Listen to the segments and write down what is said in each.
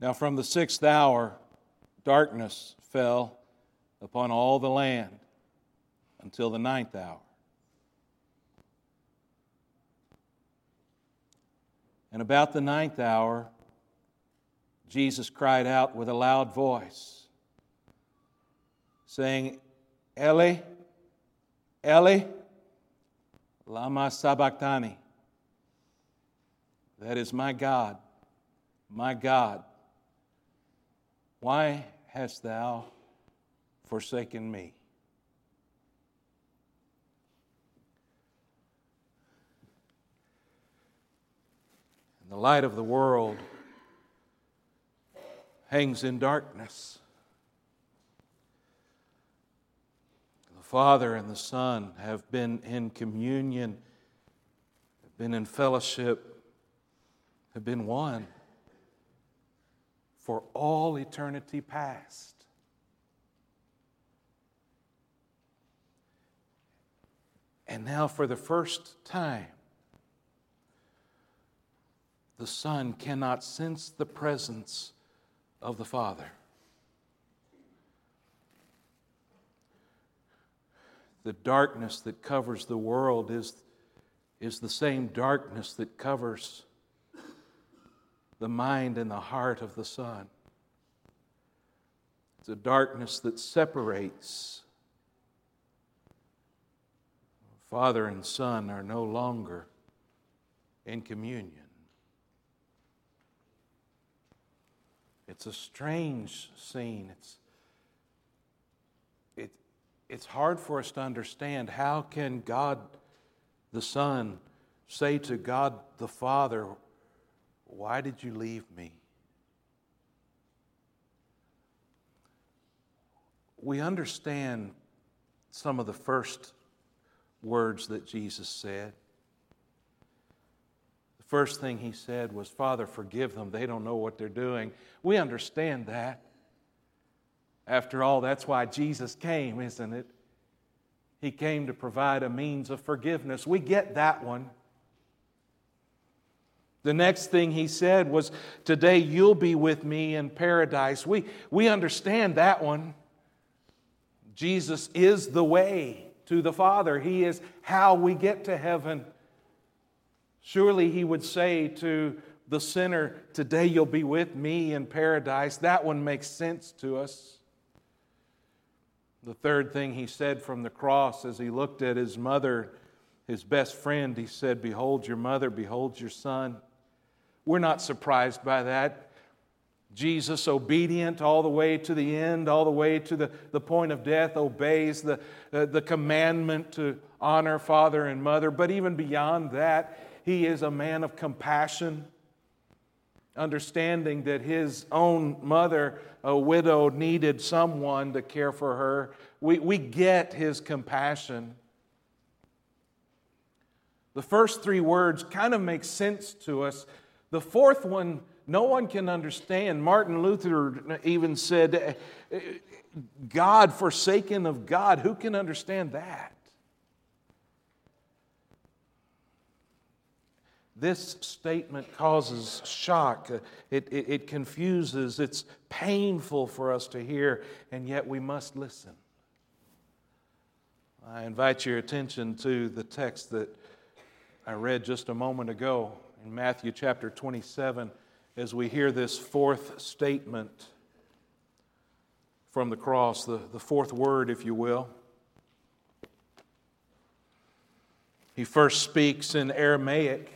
Now, from the sixth hour, darkness fell upon all the land until the ninth hour. And about the ninth hour, Jesus cried out with a loud voice, saying, Eli, Eli, Lama Sabachthani. That is my God, my God. Why hast thou forsaken me? And the light of the world hangs in darkness. The Father and the Son have been in communion, have been in fellowship, have been one for all eternity past. And now, for the first time, the Son cannot sense the presence of the Father. The darkness that covers the world is, is the same darkness that covers the mind and the heart of the Son. It's a darkness that separates. Father and Son are no longer in communion. It's a strange scene. It's, it, it's hard for us to understand. How can God the Son say to God the Father, Why did you leave me? We understand some of the first words that Jesus said. The First thing he said was, Father, forgive them. They don't know what they're doing. We understand that. After all, that's why Jesus came, isn't it? He came to provide a means of forgiveness. We get that one. The next thing he said was, Today you'll be with me in paradise. We, we understand that one. Jesus is the way to the Father, He is how we get to heaven. Surely he would say to the sinner, Today you'll be with me in paradise. That one makes sense to us. The third thing he said from the cross as he looked at his mother, his best friend, he said, Behold your mother, behold your son. We're not surprised by that. Jesus, obedient all the way to the end, all the way to the, the point of death, obeys the, uh, the commandment to honor father and mother. But even beyond that, he is a man of compassion, understanding that his own mother, a widow, needed someone to care for her. We, we get his compassion. The first three words kind of make sense to us. The fourth one, no one can understand. Martin Luther even said, eh, eh, God forsaken of God. Who can understand that? This statement causes shock. It, it, it, confuses. It's painful for us to hear, and yet we must listen. I invite your attention to the text that I read just a moment ago in Matthew chapter 27 as we hear this fourth statement from the cross, the, the fourth word, if you will. He first speaks in Aramaic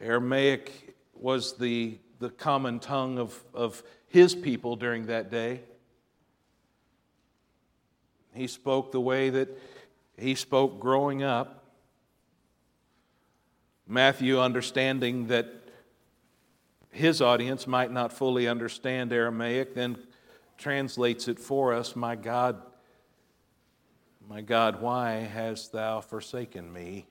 Aramaic was the, the common tongue of, of his people during that day. He spoke the way that he spoke growing up. Matthew, understanding that his audience might not fully understand Aramaic, then translates it for us My God, my God, why hast thou forsaken me?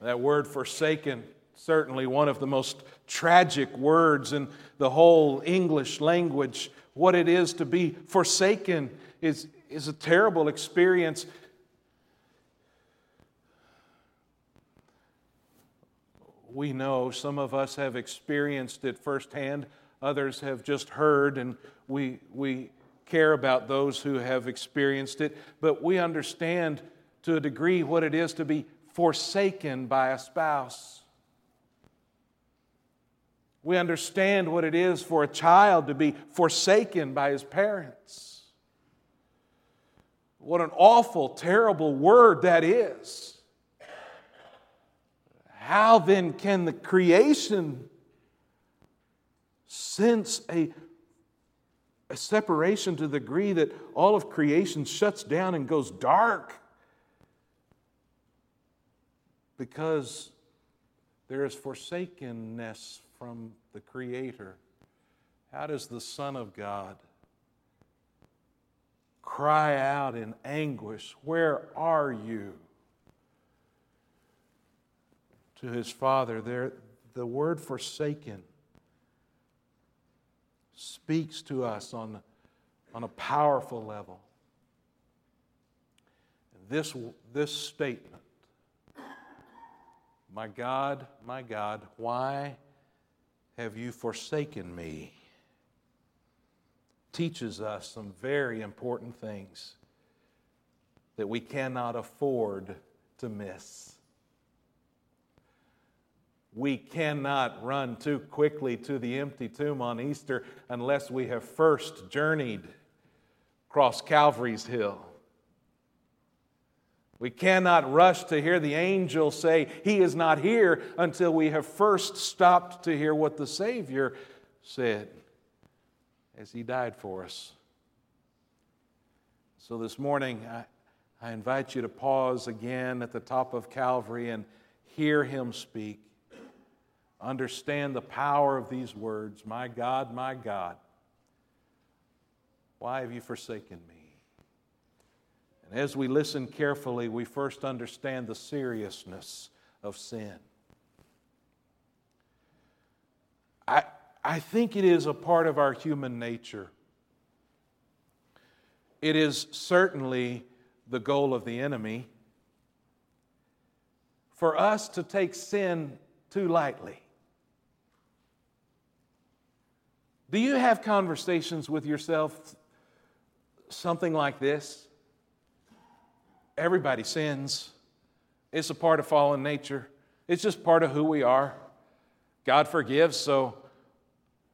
That word forsaken, certainly one of the most tragic words in the whole English language. What it is to be forsaken is, is a terrible experience. We know some of us have experienced it firsthand, others have just heard, and we, we care about those who have experienced it. But we understand to a degree what it is to be forsaken by a spouse. We understand what it is for a child to be forsaken by his parents. What an awful, terrible word that is. How then can the creation sense a, a separation to the degree that all of creation shuts down and goes dark? Because there is forsakenness from the Creator. How does the Son of God cry out in anguish, Where are you? To his Father. There, the word forsaken speaks to us on, on a powerful level. This, this statement My God, my God, why have you forsaken me? teaches us some very important things that we cannot afford to miss. We cannot run too quickly to the empty tomb on Easter unless we have first journeyed across Calvary's Hill. We cannot rush to hear the angel say, He is not here, until we have first stopped to hear what the Savior said as He died for us. So this morning, I, I invite you to pause again at the top of Calvary and hear Him speak. Understand the power of these words My God, my God, why have you forsaken me? And as we listen carefully, we first understand the seriousness of sin. I, I think it is a part of our human nature. It is certainly the goal of the enemy for us to take sin too lightly. Do you have conversations with yourself something like this? Everybody sins. It's a part of fallen nature. It's just part of who we are. God forgives, so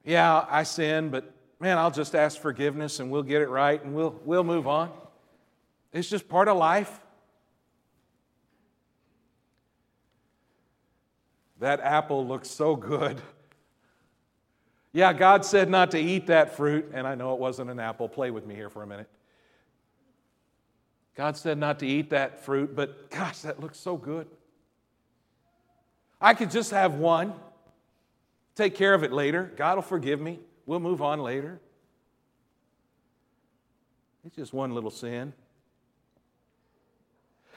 yeah, I sin, but man, I'll just ask forgiveness and we'll get it right and we'll, we'll move on. It's just part of life. That apple looks so good. Yeah, God said not to eat that fruit, and I know it wasn't an apple. Play with me here for a minute. God said not to eat that fruit, but gosh, that looks so good. I could just have one, take care of it later. God will forgive me. We'll move on later. It's just one little sin.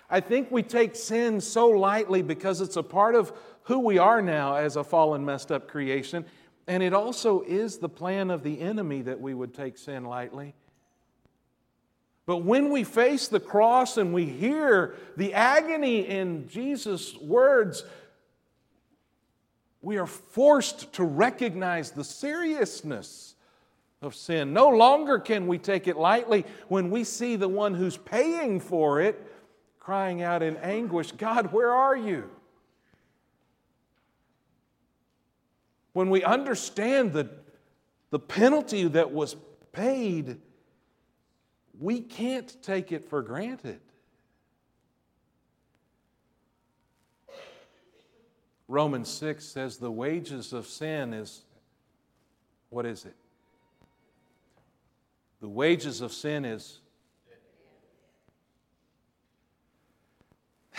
I think we take sin so lightly because it's a part of who we are now as a fallen, messed up creation. And it also is the plan of the enemy that we would take sin lightly. But when we face the cross and we hear the agony in Jesus' words, we are forced to recognize the seriousness of sin. No longer can we take it lightly when we see the one who's paying for it crying out in anguish God, where are you? When we understand the, the penalty that was paid we can't take it for granted. Romans 6 says the wages of sin is what is it? The wages of sin is.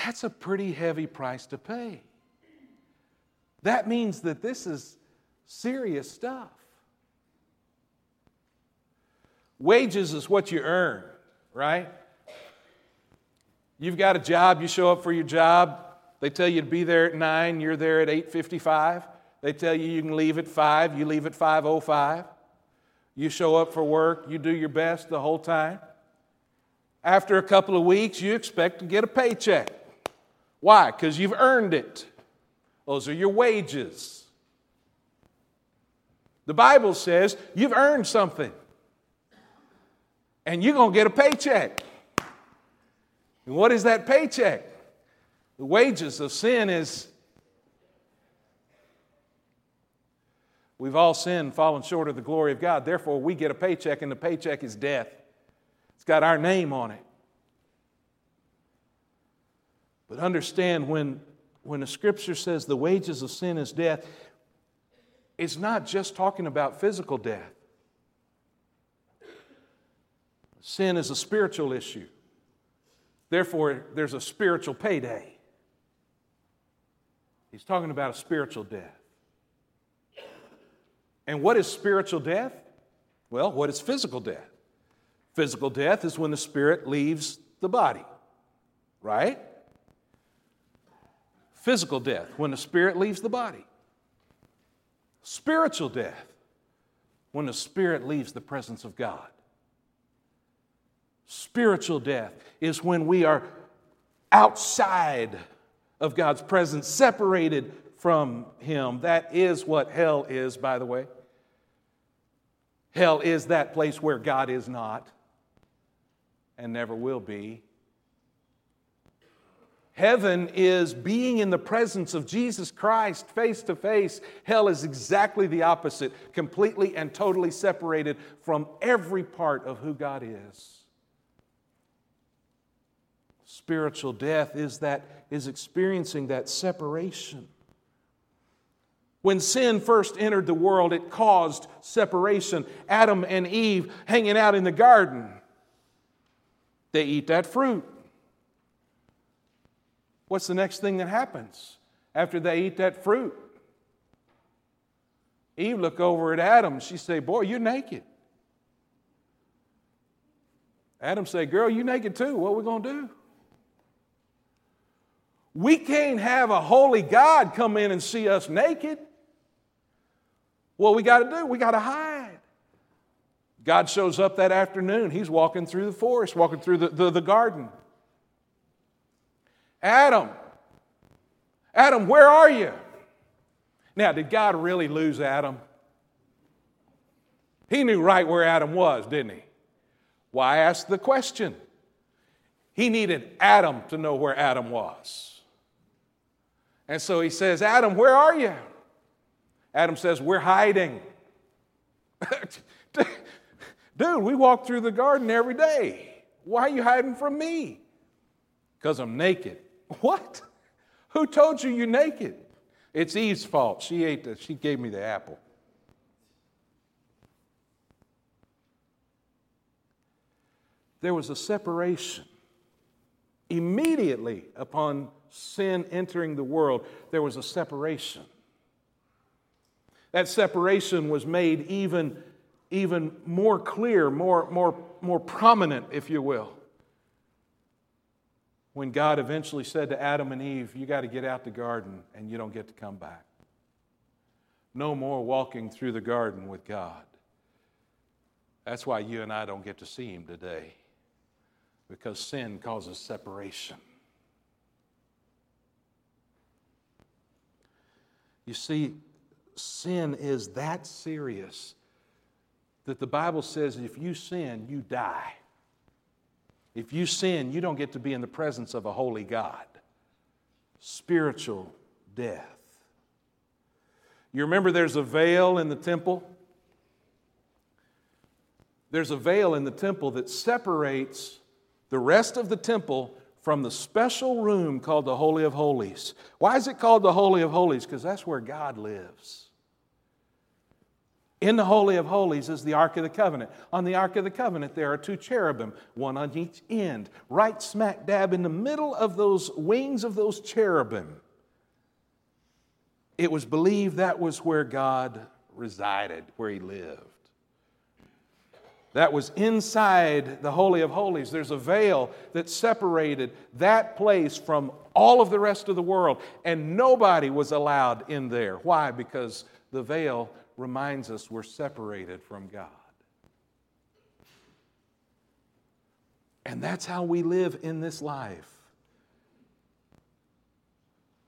That's a pretty heavy price to pay. That means that this is serious stuff. Wages is what you earn, right? You've got a job, you show up for your job. They tell you to be there at 9, you're there at 8:55. They tell you you can leave at 5, you leave at 5:05. You show up for work, you do your best the whole time. After a couple of weeks, you expect to get a paycheck. Why? Because you've earned it. Those are your wages. The Bible says you've earned something and you're going to get a paycheck. And what is that paycheck? The wages of sin is we've all sinned, fallen short of the glory of God. Therefore, we get a paycheck, and the paycheck is death. It's got our name on it. But understand when, when the scripture says the wages of sin is death, it's not just talking about physical death. Sin is a spiritual issue. Therefore, there's a spiritual payday. He's talking about a spiritual death. And what is spiritual death? Well, what is physical death? Physical death is when the spirit leaves the body, right? Physical death, when the spirit leaves the body. Spiritual death, when the spirit leaves the presence of God. Spiritual death is when we are outside of God's presence, separated from Him. That is what hell is, by the way. Hell is that place where God is not and never will be. Heaven is being in the presence of Jesus Christ face to face. Hell is exactly the opposite, completely and totally separated from every part of who God is. Spiritual death is that is experiencing that separation. When sin first entered the world, it caused separation. Adam and Eve hanging out in the garden. They eat that fruit. What's the next thing that happens after they eat that fruit? Eve look over at Adam. She say, "Boy, you're naked." Adam say, "Girl, you naked too. What are we gonna do?" We can't have a holy God come in and see us naked. What we got to do? We got to hide. God shows up that afternoon. He's walking through the forest, walking through the, the, the garden. Adam, Adam, where are you? Now, did God really lose Adam? He knew right where Adam was, didn't he? Why ask the question? He needed Adam to know where Adam was. And so he says, Adam, where are you? Adam says, We're hiding. Dude, we walk through the garden every day. Why are you hiding from me? Because I'm naked. What? Who told you you're naked? It's Eve's fault. She ate the, she gave me the apple. There was a separation. Immediately upon sin entering the world, there was a separation. That separation was made even, even more clear, more, more, more prominent, if you will. When God eventually said to Adam and Eve, You got to get out the garden and you don't get to come back. No more walking through the garden with God. That's why you and I don't get to see Him today, because sin causes separation. You see, sin is that serious that the Bible says if you sin, you die. If you sin, you don't get to be in the presence of a holy God. Spiritual death. You remember there's a veil in the temple? There's a veil in the temple that separates the rest of the temple from the special room called the Holy of Holies. Why is it called the Holy of Holies? Because that's where God lives. In the Holy of Holies is the Ark of the Covenant. On the Ark of the Covenant, there are two cherubim, one on each end. Right smack dab in the middle of those wings of those cherubim, it was believed that was where God resided, where He lived that was inside the Holy of Holies. There's a veil that separated that place from all of the rest of the world, and nobody was allowed in there. Why? Because the veil reminds us we're separated from God. And that's how we live in this life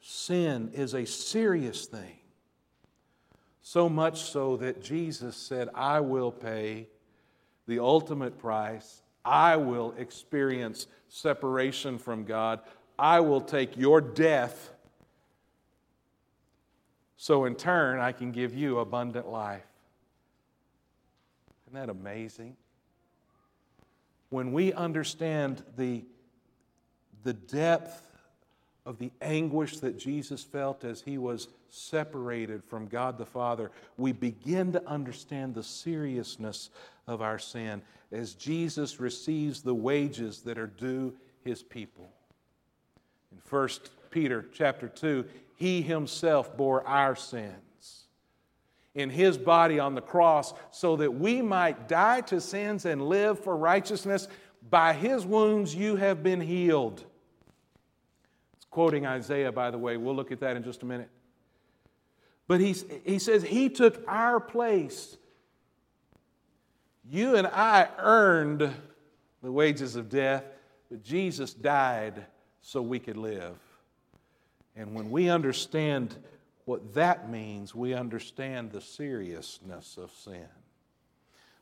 Sin is a serious thing. So much so that Jesus said, I will pay the ultimate price. I will experience separation from God. I will take your death so in turn I can give you abundant life. Isn't that amazing? When we understand the, the depth of the anguish that Jesus felt as he was separated from God the Father, we begin to understand the seriousness of our sin as Jesus receives the wages that are due his people. In 1 Peter chapter 2, he himself bore our sins in his body on the cross so that we might die to sins and live for righteousness. By his wounds you have been healed. It's quoting Isaiah, by the way. We'll look at that in just a minute. But he, he says he took our place. You and I earned the wages of death, but Jesus died so we could live. And when we understand what that means, we understand the seriousness of sin.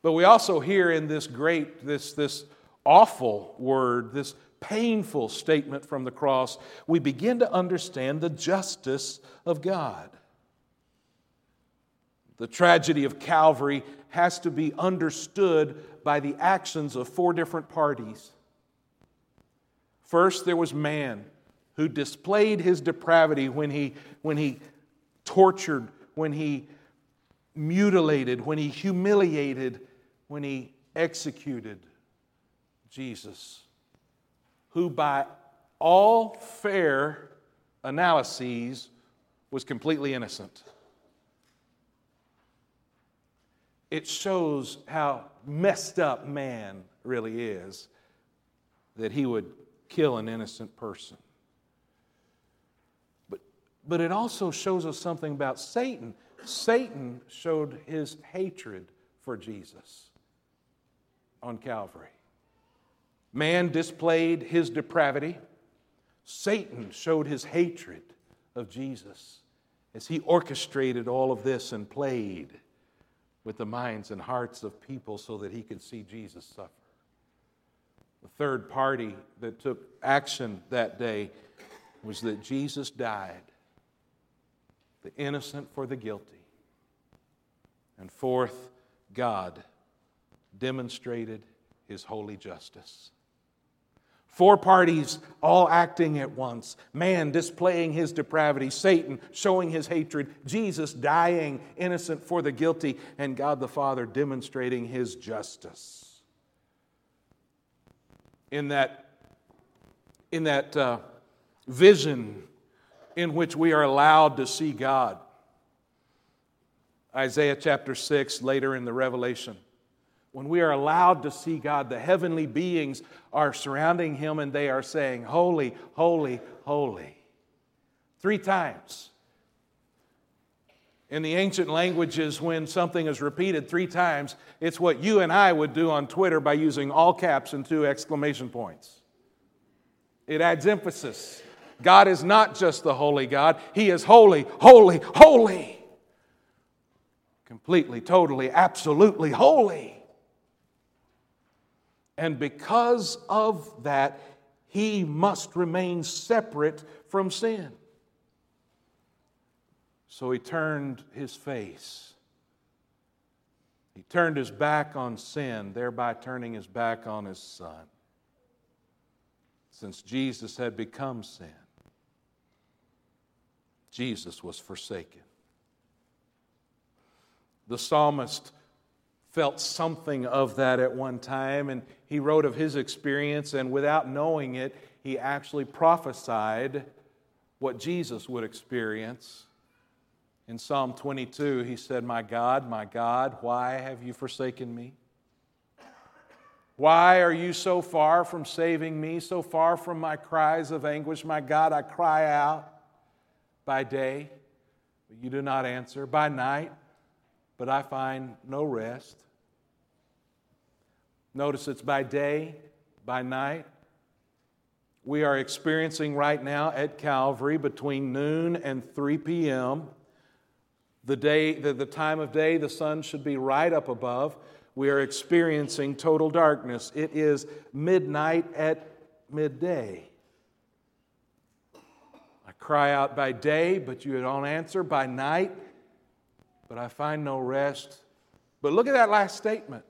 But we also hear in this great, this, this awful word, this painful statement from the cross, we begin to understand the justice of God. The tragedy of Calvary has to be understood by the actions of four different parties. First, there was man who displayed his depravity when he, when he tortured, when he mutilated, when he humiliated, when he executed Jesus, who by all fair analyses was completely innocent. It shows how messed up man really is that he would kill an innocent person. But it also shows us something about Satan. Satan showed his hatred for Jesus on Calvary. Man displayed his depravity. Satan showed his hatred of Jesus as he orchestrated all of this and played with the minds and hearts of people so that he could see Jesus suffer. The third party that took action that day was that Jesus died the innocent for the guilty. And fourth, God demonstrated his holy justice. Four parties all acting at once man displaying his depravity, Satan showing his hatred, Jesus dying innocent for the guilty, and God the Father demonstrating his justice. In that, in that uh, vision in which we are allowed to see God. Isaiah chapter 6, later in the Revelation. When we are allowed to see God, the heavenly beings are surrounding him and they are saying, Holy, holy, holy. Three times. In the ancient languages, when something is repeated three times, it's what you and I would do on Twitter by using all caps and two exclamation points. It adds emphasis. God is not just the holy God, He is holy, holy, holy. Completely, totally, absolutely holy. And because of that, He must remain separate from sin. So He turned His face. He turned his back on sin, thereby turning his back on his son. Since Jesus had become sin, Jesus was forsaken. The psalmist felt something of that at one time, and he wrote of his experience, and without knowing it, he actually prophesied what Jesus would experience. In Psalm 22, he said, My God, my God, why have you forsaken me? Why are you so far from saving me, so far from my cries of anguish? My God, I cry out by day, but you do not answer, by night, but I find no rest. Notice it's by day, by night, we are experiencing right now at Calvary between noon and 3 p.m. The, day, the, the time of day, the sun should be right up above. We are experiencing total darkness. It is midnight at midday. Cry out by day, but you don't answer. By night, but I find no rest. But look at that last statement.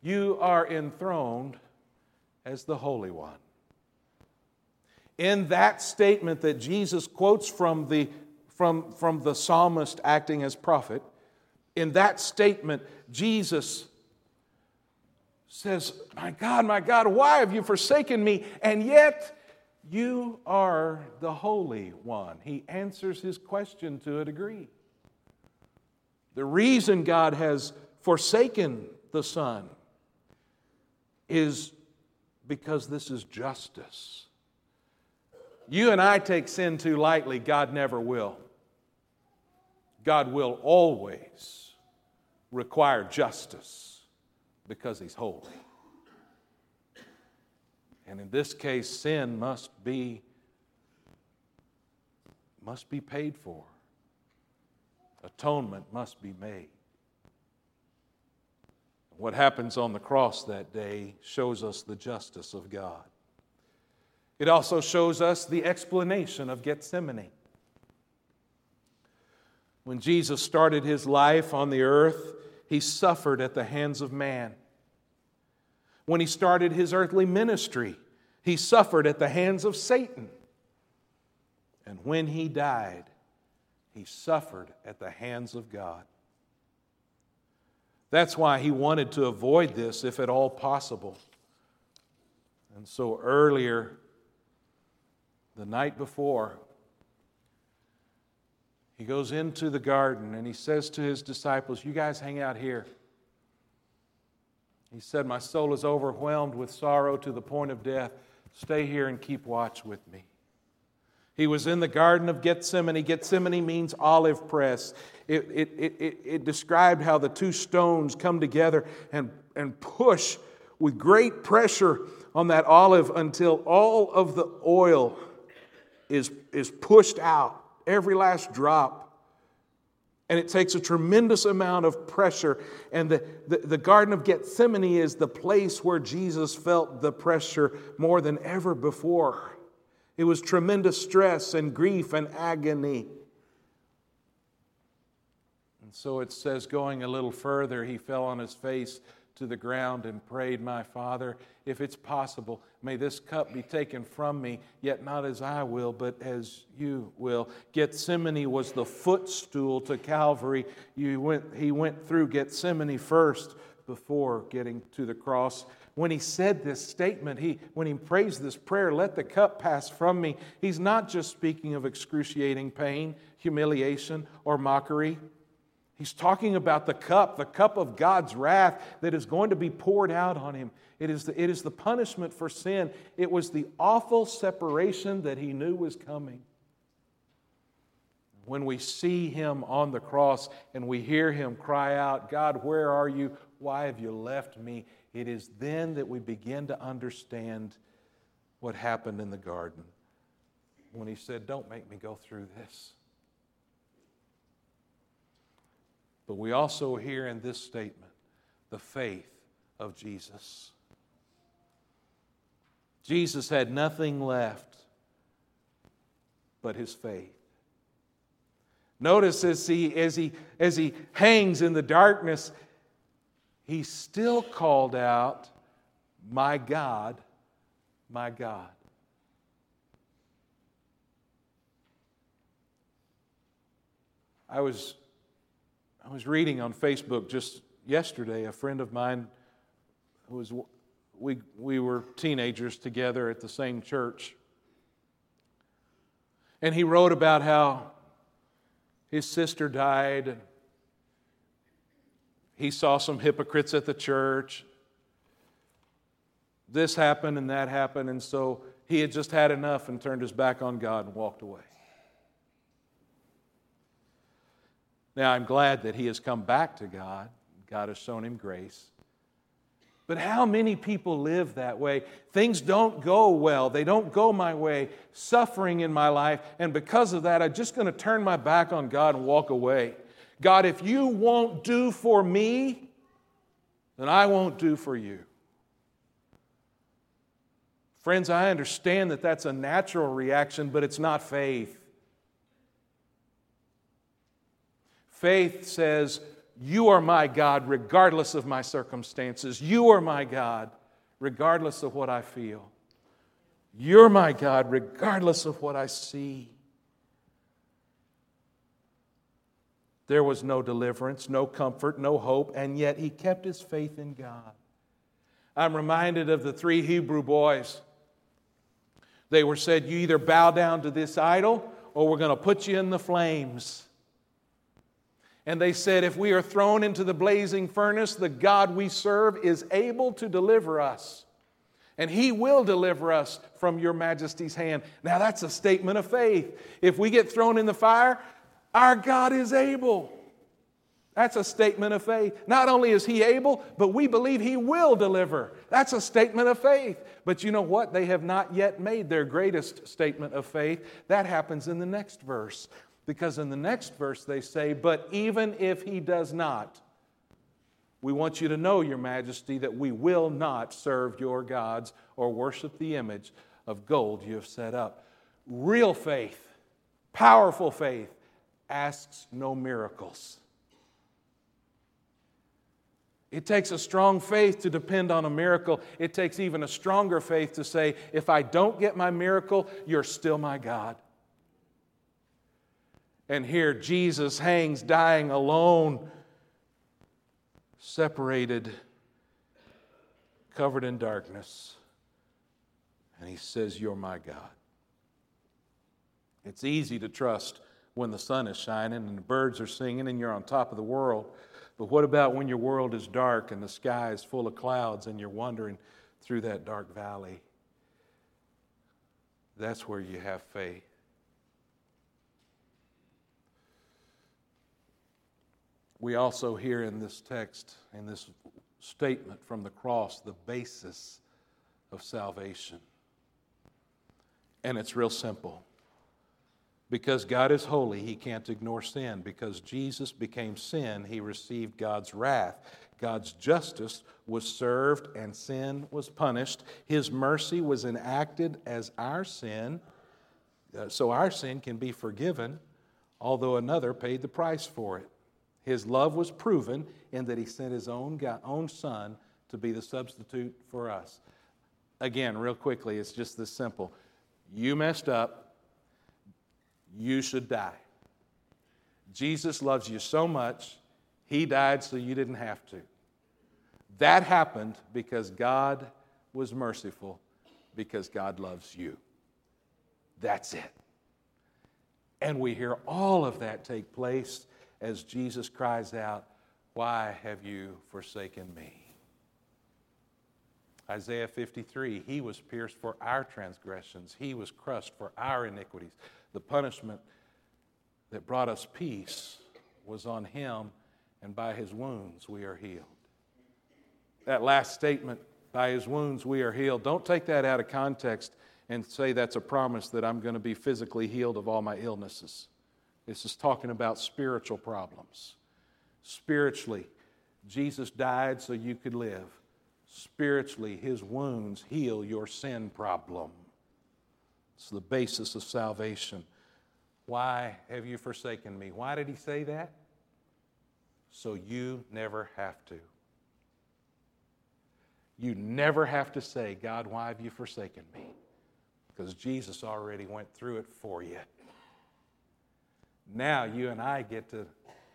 You are enthroned as the Holy One. In that statement that Jesus quotes from the, from, from the psalmist acting as prophet, in that statement, Jesus says, My God, my God, why have you forsaken me? And yet, you are the Holy One. He answers his question to a degree. The reason God has forsaken the Son is because this is justice. You and I take sin too lightly, God never will. God will always require justice because He's holy. And in this case, sin must be, must be paid for. Atonement must be made. What happens on the cross that day shows us the justice of God. It also shows us the explanation of Gethsemane. When Jesus started his life on the earth, he suffered at the hands of man. When he started his earthly ministry, he suffered at the hands of Satan. And when he died, he suffered at the hands of God. That's why he wanted to avoid this if at all possible. And so earlier, the night before, he goes into the garden and he says to his disciples, You guys hang out here. He said, My soul is overwhelmed with sorrow to the point of death. Stay here and keep watch with me. He was in the Garden of Gethsemane. Gethsemane means olive press. It, it, it, it, described how the two stones come together and, and push with great pressure on that olive until all of the oil is, is pushed out, every last drop. And it takes a tremendous amount of pressure. And the, the, the, Garden of Gethsemane is the place where Jesus felt the pressure more than ever before. It was tremendous stress and grief and agony. And so it says, going a little further, he fell on his face to the ground and prayed, My Father, if it's possible, may this cup be taken from me, yet not as I will, but as you will. Gethsemane was the footstool to Calvary. You went, he went through Gethsemane first before getting to the cross when he said this statement, he, when he prays this prayer, let the cup pass from me, he's not just speaking of excruciating pain, humiliation, or mockery. He's talking about the cup, the cup of God's wrath that is going to be poured out on him. It is the, it is the punishment for sin. It was the awful separation that he knew was coming. When we see him on the cross and we hear him cry out, God, where are you? Why have you left me? It is then that we begin to understand what happened in the garden when he said, Don't make me go through this. But we also hear in this statement the faith of Jesus. Jesus had nothing left but his faith. Notice as he, as he, as he hangs in the darkness, he still called out, My God, my God. I was, I was reading on Facebook just yesterday, a friend of mine who was, we, we were teenagers together at the same church. And he wrote about how his sister died and he saw some hypocrites at the church. This happened and that happened, and so he had just had enough and turned his back on God and walked away. Now, I'm glad that he has come back to God. God has shown him grace. But how many people live that way? Things don't go well. They don't go my way. Suffering in my life. And because of that, I'm just going to turn my back on God and walk away. God, if you won't do for me, then I won't do for you. Friends, I understand that that's a natural reaction, but it's not faith. Faith says, You are my God regardless of my circumstances. You are my God regardless of what I feel. You're my God regardless of what I see. There was no deliverance, no comfort, no hope, and yet he kept his faith in God. I'm reminded of the three Hebrew boys. They were said, You either bow down to this idol or we're going to put you in the flames. And they said, If we are thrown into the blazing furnace, the God we serve is able to deliver us. And he will deliver us from your majesty's hand. Now, that's a statement of faith. If we get thrown in the fire, our God is able. That's a statement of faith. Not only is He able, but we believe He will deliver. That's a statement of faith. But you know what? They have not yet made their greatest statement of faith. That happens in the next verse. Because in the next verse they say, But even if He does not, we want you to know, Your Majesty, that we will not serve your gods or worship the image of gold you have set up. Real faith, powerful faith, asks no miracles. It takes a strong faith to depend on a miracle. It takes even a stronger faith to say, if I don't get my miracle, you're still my God. And here Jesus hangs dying alone, separated, covered in darkness. And he says, You're my God. It's easy to trust when the sun is shining and the birds are singing and you're on top of the world. But what about when your world is dark and the sky is full of clouds and you're wandering through that dark valley? That's where you have faith. We also hear in this text, in this statement from the cross, the basis of salvation. And it's real simple because God is holy, he can't ignore sin. Because Jesus became sin, he received God's wrath. God's justice was served and sin was punished. His mercy was enacted as our sin, uh, so our sin can be forgiven, although another paid the price for it. His love was proven in that he sent his own, God, own son to be the substitute for us. Again, real quickly, it's just this simple. You messed up, you should die. Jesus loves you so much, He died so you didn't have to. That happened because God was merciful, because God loves you. That's it. And we hear all of that take place as Jesus cries out, Why have you forsaken me? Isaiah 53, He was pierced for our transgressions, He was crushed for our iniquities. The punishment that brought us peace was on him, and by his wounds we are healed. That last statement, by his wounds we are healed, don't take that out of context and say that's a promise that I'm going to be physically healed of all my illnesses. This is talking about spiritual problems. Spiritually, Jesus died so you could live. Spiritually, his wounds heal your sin problem. It's the basis of salvation. Why have you forsaken me? Why did he say that? So you never have to. You never have to say, God, why have you forsaken me? Because Jesus already went through it for you. Now you and I get to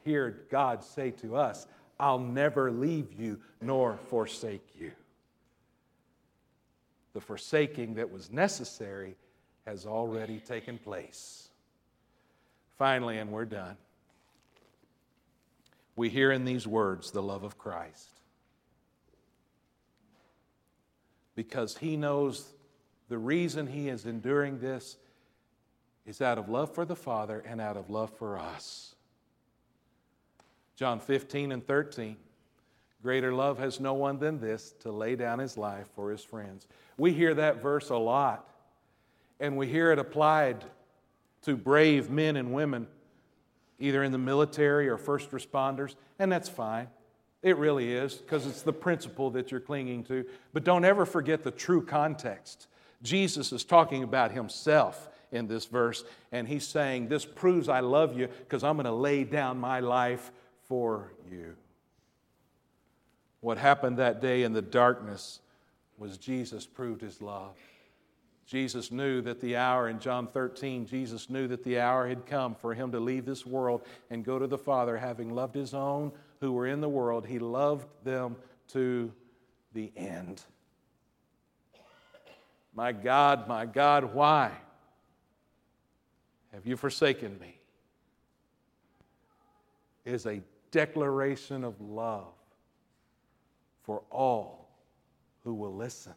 hear God say to us, I'll never leave you nor forsake you. The forsaking that was necessary has already taken place. Finally, and we're done, we hear in these words the love of Christ. Because he knows the reason he is enduring this is out of love for the Father and out of love for us. John 15 and 13. Greater love has no one than this to lay down his life for his friends. We hear that verse a lot, and we hear it applied to brave men and women, either in the military or first responders, and that's fine. It really is, because it's the principle that you're clinging to. But don't ever forget the true context. Jesus is talking about himself in this verse, and he's saying, This proves I love you because I'm going to lay down my life for you. What happened that day in the darkness was Jesus proved his love. Jesus knew that the hour in John 13, Jesus knew that the hour had come for him to leave this world and go to the Father, having loved his own who were in the world. He loved them to the end. My God, my God, why have you forsaken me? Is a declaration of love for all who will listen.